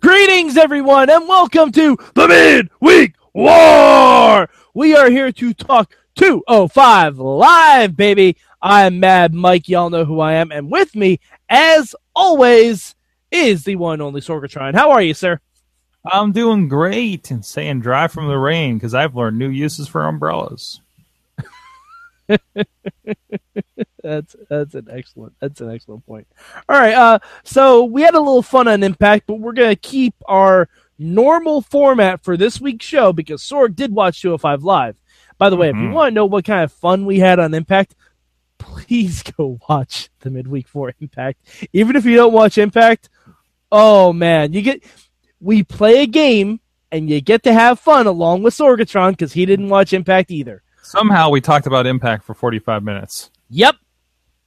Greetings, everyone, and welcome to the Midweek War. We are here to talk 205 live, baby. I'm Mad Mike. Y'all know who I am. And with me, as always, is the one and only Sorgatron. How are you, sir? I'm doing great and staying dry from the rain because I've learned new uses for umbrellas. that's that's an excellent that's an excellent point. All right, uh, so we had a little fun on Impact, but we're gonna keep our normal format for this week's show because Sorg did watch 205 live. By the way, if you want to know what kind of fun we had on Impact, please go watch the midweek for Impact. Even if you don't watch Impact, oh man, you get we play a game and you get to have fun along with Sorgatron because he didn't watch Impact either. Somehow we talked about Impact for 45 minutes. Yep.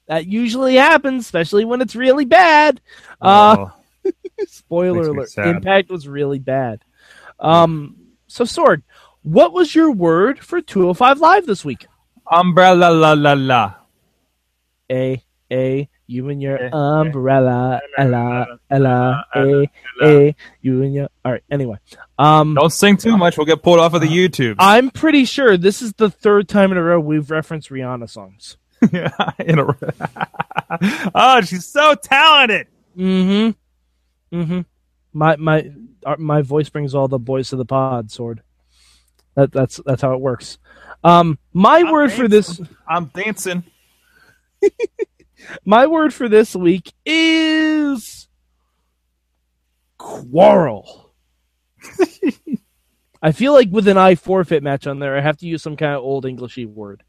That usually happens, especially when it's really bad. Uh, Oh, spoiler alert. Impact was really bad. Um, so, Sorg, what was your word for 205 Live this week? umbrella la la la. A, A, you and your umbrella, Ella, Ella, A, A, you and your. All right, anyway. Um, Don't sing too much. We'll get pulled off of the YouTube. I'm pretty sure this is the third time in a row we've referenced Rihanna songs. In a- oh, she's so talented. Mm-hmm. Mm-hmm. My my my voice brings all the boys to the pod, Sorg. That that's that's how it works. Um, my I'm word for this I'm dancing. my word for this week is quarrel. I feel like with an I forfeit match on there, I have to use some kind of old Englishy word.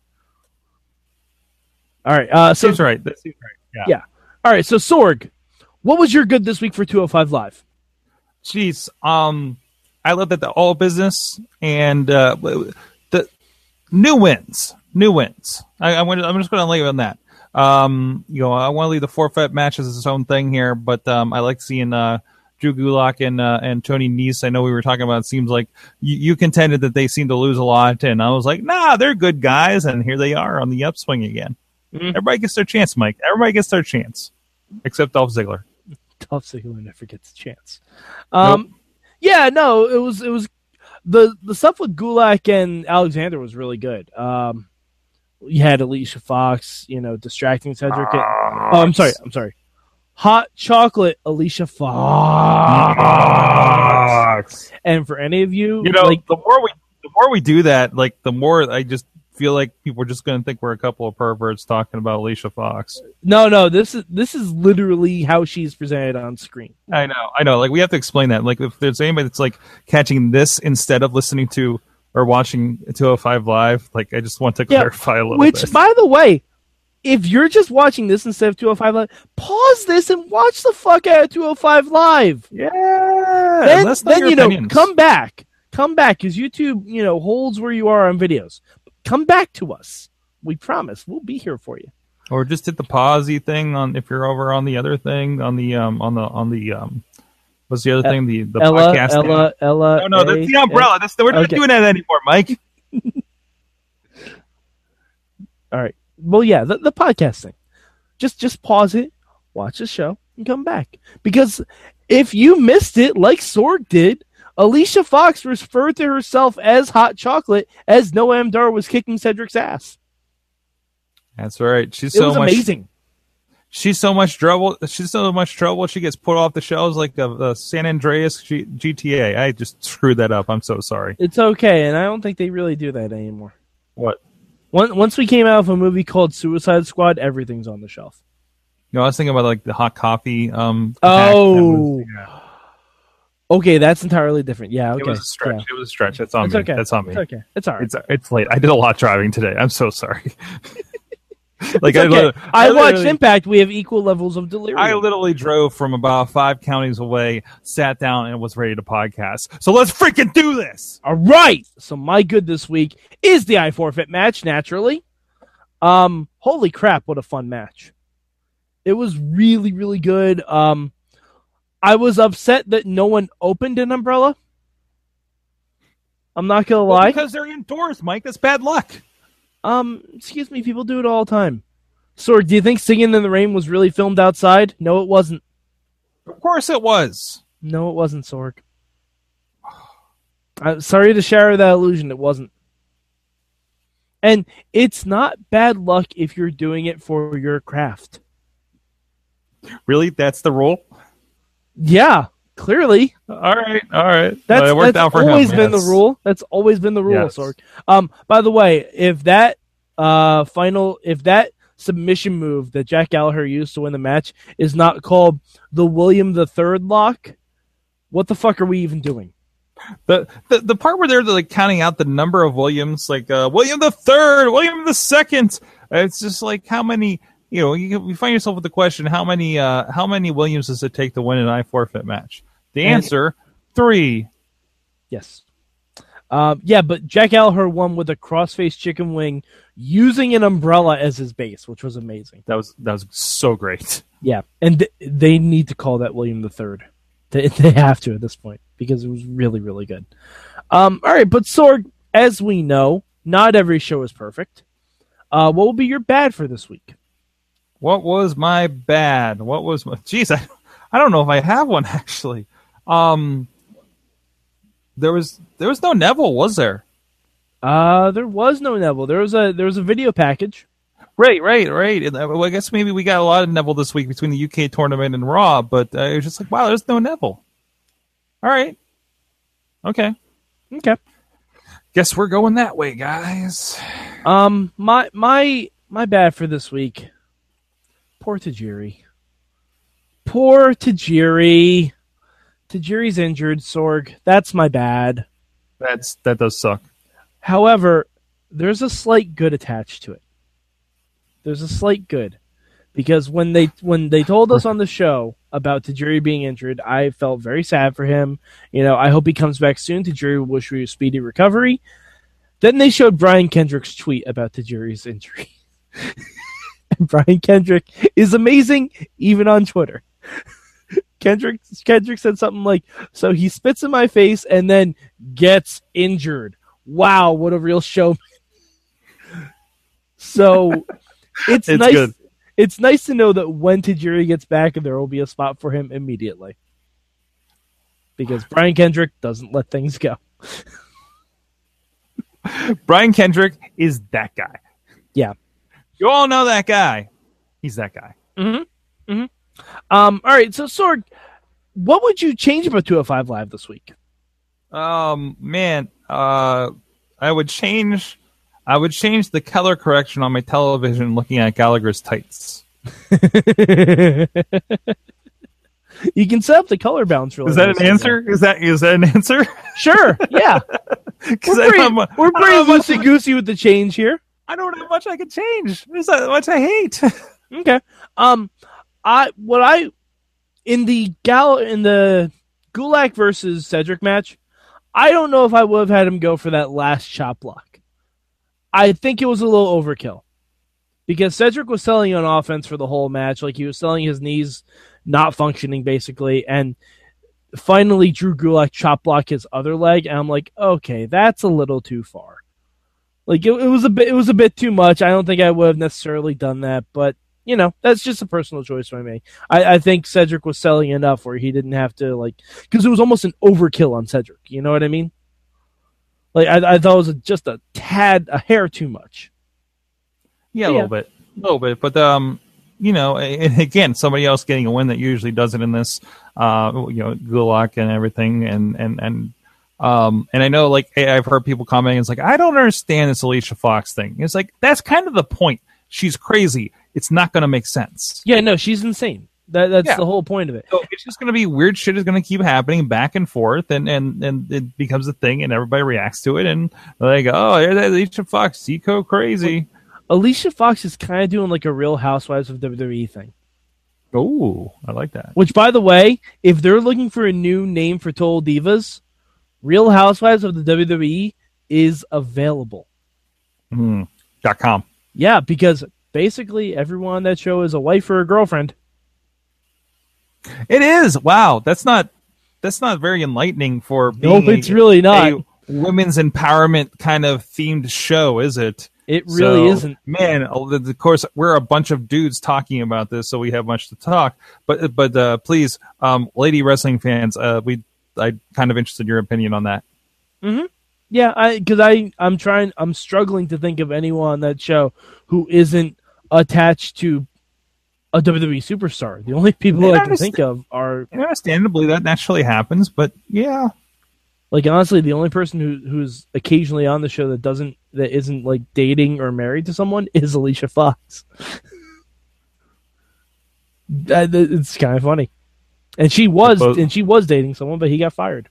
All right, uh, so Seems right. That seems right. Yeah. Yeah. all right, so Sorg, what was your good this week for 205 Live? Jeez. Um, I love that the all business and uh, the new wins, new wins. I, I'm just going to leave it on that. Um, you know, I want to leave the forfeit match as its own thing here, but um, I like seeing uh, Drew Gulak and uh, and Tony Nese. I know we were talking about. It seems like you, you contended that they seem to lose a lot, and I was like, nah, they're good guys, and here they are on the upswing again. Mhm. Everybody gets their chance, Mike. Everybody gets their chance, except Dolph Ziggler. Dolph Ziggler never gets a chance. Um, yeah, no, it was it was the the stuff with Gulak and Alexander was really good. Um, you had Alicia Fox, you know, distracting Cedric. and- oh, I'm sorry, I'm sorry. Hot chocolate, Alicia Fox. And for any of you, you know like the more we the more we do that like the more i just feel like people are just going to think we're a couple of perverts talking about alicia fox no, no, this is this is literally how she's presented on screen. i know i know like we have to explain that like if there's anybody that's like catching this instead of listening to or watching 205 live like i just want to Yeah, clarify a little Which, bit by the way, if you're just watching this instead of 205 Live, pause this and watch the fuck out of 205 Live. yeah then, then you know, come back, come back, because YouTube, you know, holds where you are on videos. Come back to us. We promise we'll be here for you. or just hit the pausey thing on if you're over on the other thing on the um on the on the um what's the other thing the the Ella, podcast thing? Ella, Ella. no no that's the umbrella that's the, we're not doing that anymore mike All right. Well, yeah, the, the podcast thing. Just just pause it, watch the show, and come back. Because if you missed it, like Sorg did, Alicia Fox referred to herself as hot chocolate as Noam Dar was kicking Cedric's ass. that's right she's It so much amazing. she's so much trouble. She's so much trouble. She gets put off the shelves like the, the San Andreas G- GTA. I just screwed that up. I'm so sorry. It's okay, and I don't think they really do that anymore. What? Once once we came out of a movie called Suicide Squad, everything's on the shelf. No, I was thinking about like the hot coffee. Um. Oh, was, yeah. Okay, that's entirely different. Yeah, okay, it was a stretch. yeah. It was a stretch. That's on It's me. okay. That's on me. It's okay. It's all right. It's it's late. I did a lot driving today. I'm so sorry. like I, lit- I, watched Impact. We have equal levels of delirium. I literally drove from about five counties away, sat down, and was ready to podcast. So let's freaking do this. All right. So my good this week is the I forfeit match. Naturally, um, holy crap, what a fun match! It was really, really good. Um, I was upset that no one opened an umbrella. I'm not gonna Well, lie. because they're indoors, Mike. That's bad luck. Um, excuse me, people do it all the time. Sorg, do you think Singing in the Rain was really filmed outside? No, it wasn't. Of course it was. No, it wasn't, Sorg. I'm sorry to shatter that illusion. It wasn't. And it's not bad luck if you're doing it for your craft. Really? That's the rule? Yeah, clearly. All right. All right. That's, Well, worked that's out for always him. been yes. the rule. That's always been the rule, Yes. Sorg. Um, by the way, if that uh final if that submission move that Jack Gallagher used to win the match is not called the William the Third lock, what the fuck are we even doing? The, the the part where they're like counting out the number of Williams, like uh, William the Third, William the Second. It's just like how many. You know, you, you find yourself with the question: How many? Uh, how many Williams does it take to win an I forfeit match? The answer: three. Yes. Um, yeah, but Jack Gallagher won with a crossface chicken wing using an umbrella as his base, which was amazing. That was that was so great. Yeah, and th- they need to call that William the Third. They, they have to at this point because it was really really good. Um, all right, but Sorg, as we know, not every show is perfect. Uh, what will be your bad for this week? What was my bad? What was my? Jeez, I, I don't know if I have one actually. Um, there was there was no Neville, was there? Uh, there was no Neville. There was a there was a video package. Right, right, right. And, uh, well, I guess maybe we got a lot of Neville this week between the UK tournament and Raw, but uh, it was just like, wow, there's no Neville. All right, okay. Okay. Guess we're going that way, guys. Um, my my my bad for this week. Poor Tajiri. Poor Tajiri. Tajiri's injured, Sorg. That's my bad. That's that does suck. However, there's a slight good attached to it. There's a slight good. Because when they when they told us on the show about Tajiri being injured, I felt very sad for him. You know, I hope he comes back soon. Tajiri will wish you a speedy recovery. Then they showed Brian Kendrick's tweet about Tajiri's injury. and Brian Kendrick is amazing, even on Twitter. Kendrick Kendrick said something like, "So he spits in my face and then gets injured." Wow, what a real show! So it's, It's nice. good. It's nice to know that when Tajiri gets back, there will be a spot for him immediately. Because Brian Kendrick doesn't let things go. Brian Kendrick is that guy. Yeah. You all know that guy. He's that guy. Hmm. Um. All right. So, Sorg, what would you change about 205 Live this week? Um, man, uh, I would change. I would change the color correction on my television looking at Gallagher's tights. You can set up the color balance. Really Is that an answer? Is that is that an answer? Sure. Yeah. we're pretty, don't have mu- we're pretty much- loosey goosey with the change here. I don't have much I can change. There's not much I hate. Okay. Um, I what I in the gal in the Gulak versus Cedric match, I don't know if I would have had him go for that last chop block. I think it was a little overkill because Cedric was selling on offense for the whole match, like he was selling his knees not functioning basically, and finally Drew Gulak chop block his other leg, and I'm like, okay, that's a little too far. Like it, it was a bit, it was a bit too much. I don't think I would have necessarily done that, but you know, that's just a personal choice by me. I, I think Cedric was selling enough where he didn't have to like because it was almost an overkill on Cedric. You know what I mean? Like I, I thought it was just a tad, a hair too much. yeah, a Yeah. little bit, a little bit. But um, you know, again, somebody else getting a win that usually does it in this, uh, you know, Gulak and everything, and and and um, and I know like I've heard people commenting, it's like I don't understand this Alicia Fox thing. It's like that's kind of the point. She's crazy. It's not going to make sense. Yeah, no, she's insane. That that's Yeah. the whole point of it. So it's just going to be weird shit is going to keep happening back and forth, and and and it becomes a thing, and everybody reacts to it, and they go, "Oh, there's Alicia Fox, Zico crazy." Alicia Fox is kind of doing like a Real Housewives of WWE thing. Oh, I like that. Which, by the way, if they're looking for a new name for Total Divas, Real Housewives of the WWE is available. Mm, dot com. Yeah, because basically everyone on that show is a wife or a girlfriend. It is. Wow, that's not that's not very enlightening for being Nope, it's a- really not. a women's empowerment kind of themed show, is it? It really So, isn't. Man, of course, we're a bunch of dudes talking about this, so we have much to talk. But but uh, please, um, lady wrestling fans, uh, we I kind of interested in your opinion on that. Mm-hmm. Yeah, I because I I'm trying I'm struggling to think of anyone on that show who isn't attached to a WWE superstar. The only people I can think of are understandably, that naturally happens, but yeah, like honestly the only person who who's occasionally on the show that doesn't that isn't like dating or married to someone is Alicia Fox. It's kind of funny, and she was Suppose- and she was dating someone, but he got fired.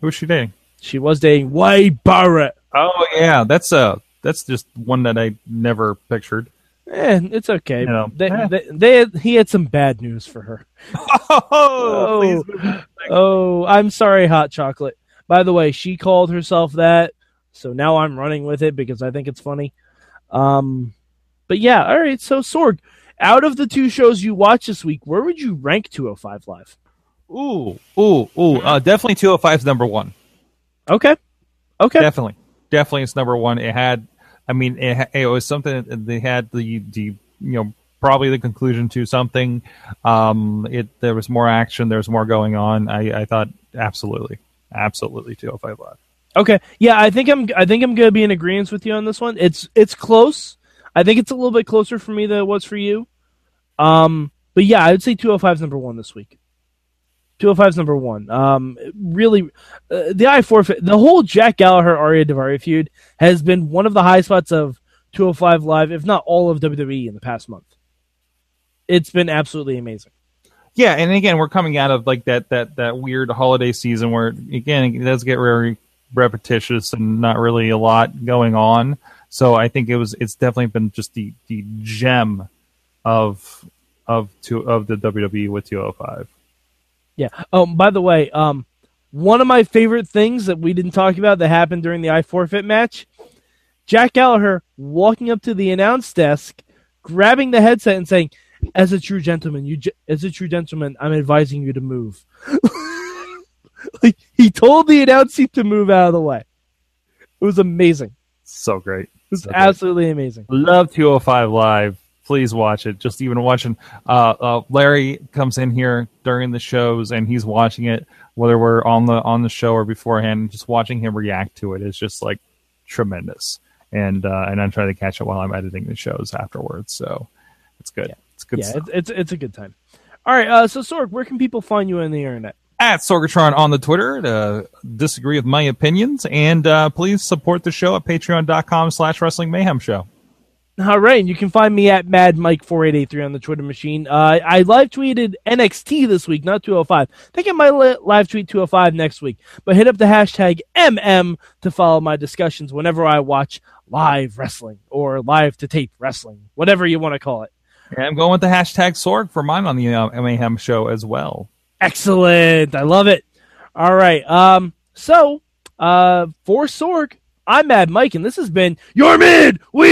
who's she dating? She was dating Wade Barrett. Oh yeah, that's uh that's just one that I never pictured. Eh, it's okay. You know, they, eh. they, they had, he had some bad news for her. Oh, please move. Oh, I'm sorry, hot chocolate. By the way, she called herself that, so now I'm running with it because I think it's funny. Um, but yeah, all right. So Sorg, out of the two shows you watched this week, where would you rank 205 Live? Ooh, ooh, ooh. Uh, definitely 205 is number one. Okay, okay, Definitely, definitely, it's number one. It had, I mean, it, it was something that they had the the you know probably the conclusion to something. Um, it there was more action, there was more going on. I I thought absolutely, absolutely 205 live. okay. Yeah, I think I'm. I think I'm gonna be in agreement with you on this one. It's it's close. I think it's a little bit closer for me than it was for you. Um, but yeah, I would say 205 is number one this week. 205 is number one. Um, really, uh, the I forfeit the whole Jack Gallagher Ariya Daivari feud has been one of the high spots of 205 Live, if not all of WWE in the past month. It's been absolutely amazing. Yeah, and again, we're coming out of like that that that weird holiday season where again it does get very repetitious and not really a lot going on. So I think it was it's definitely been just the the gem of of two of the WWE with 205. Yeah. Oh, by the way, um, one of my favorite things that we didn't talk about that happened during the I forfeit match, Jack Gallagher walking up to the announce desk, grabbing the headset and saying, "As a true gentleman, you j- as a true gentleman, I'm advising you to move." like he told the announce team to move out of the way. It was amazing. So great. It was So great. absolutely amazing. Love 205 live. Please watch it. Just even watching, uh, uh, Larry comes in here during the shows and he's watching it, whether we're on the on the show or beforehand. Just watching him react to it is just like tremendous. And uh, and I'm trying to catch it while I'm editing the shows afterwards. So it's good. It's good yeah, stuff. it's, it's it's a good time. All right, uh, so Sorg, where can people find you on the internet? at Sorgatron on the Twitter to disagree with my opinions, and uh, please support the show at patreon.com slash wrestling mayhem show. All right, and you can find me at Mad Mike four eight eight three on the Twitter machine. Uh, I live tweeted NXT this week, not two hundred five. I think I might li- live tweet two hundred five next week. But hit up the hashtag MM to follow my discussions whenever I watch live wrestling or live to tape wrestling, whatever you want to call it. And I'm going with the hashtag Sorg for mine on the uh, mayhem show as well. Excellent, I love it. All right, um, so uh, for Sorg, I'm Mad Mike, and this has been your mid week.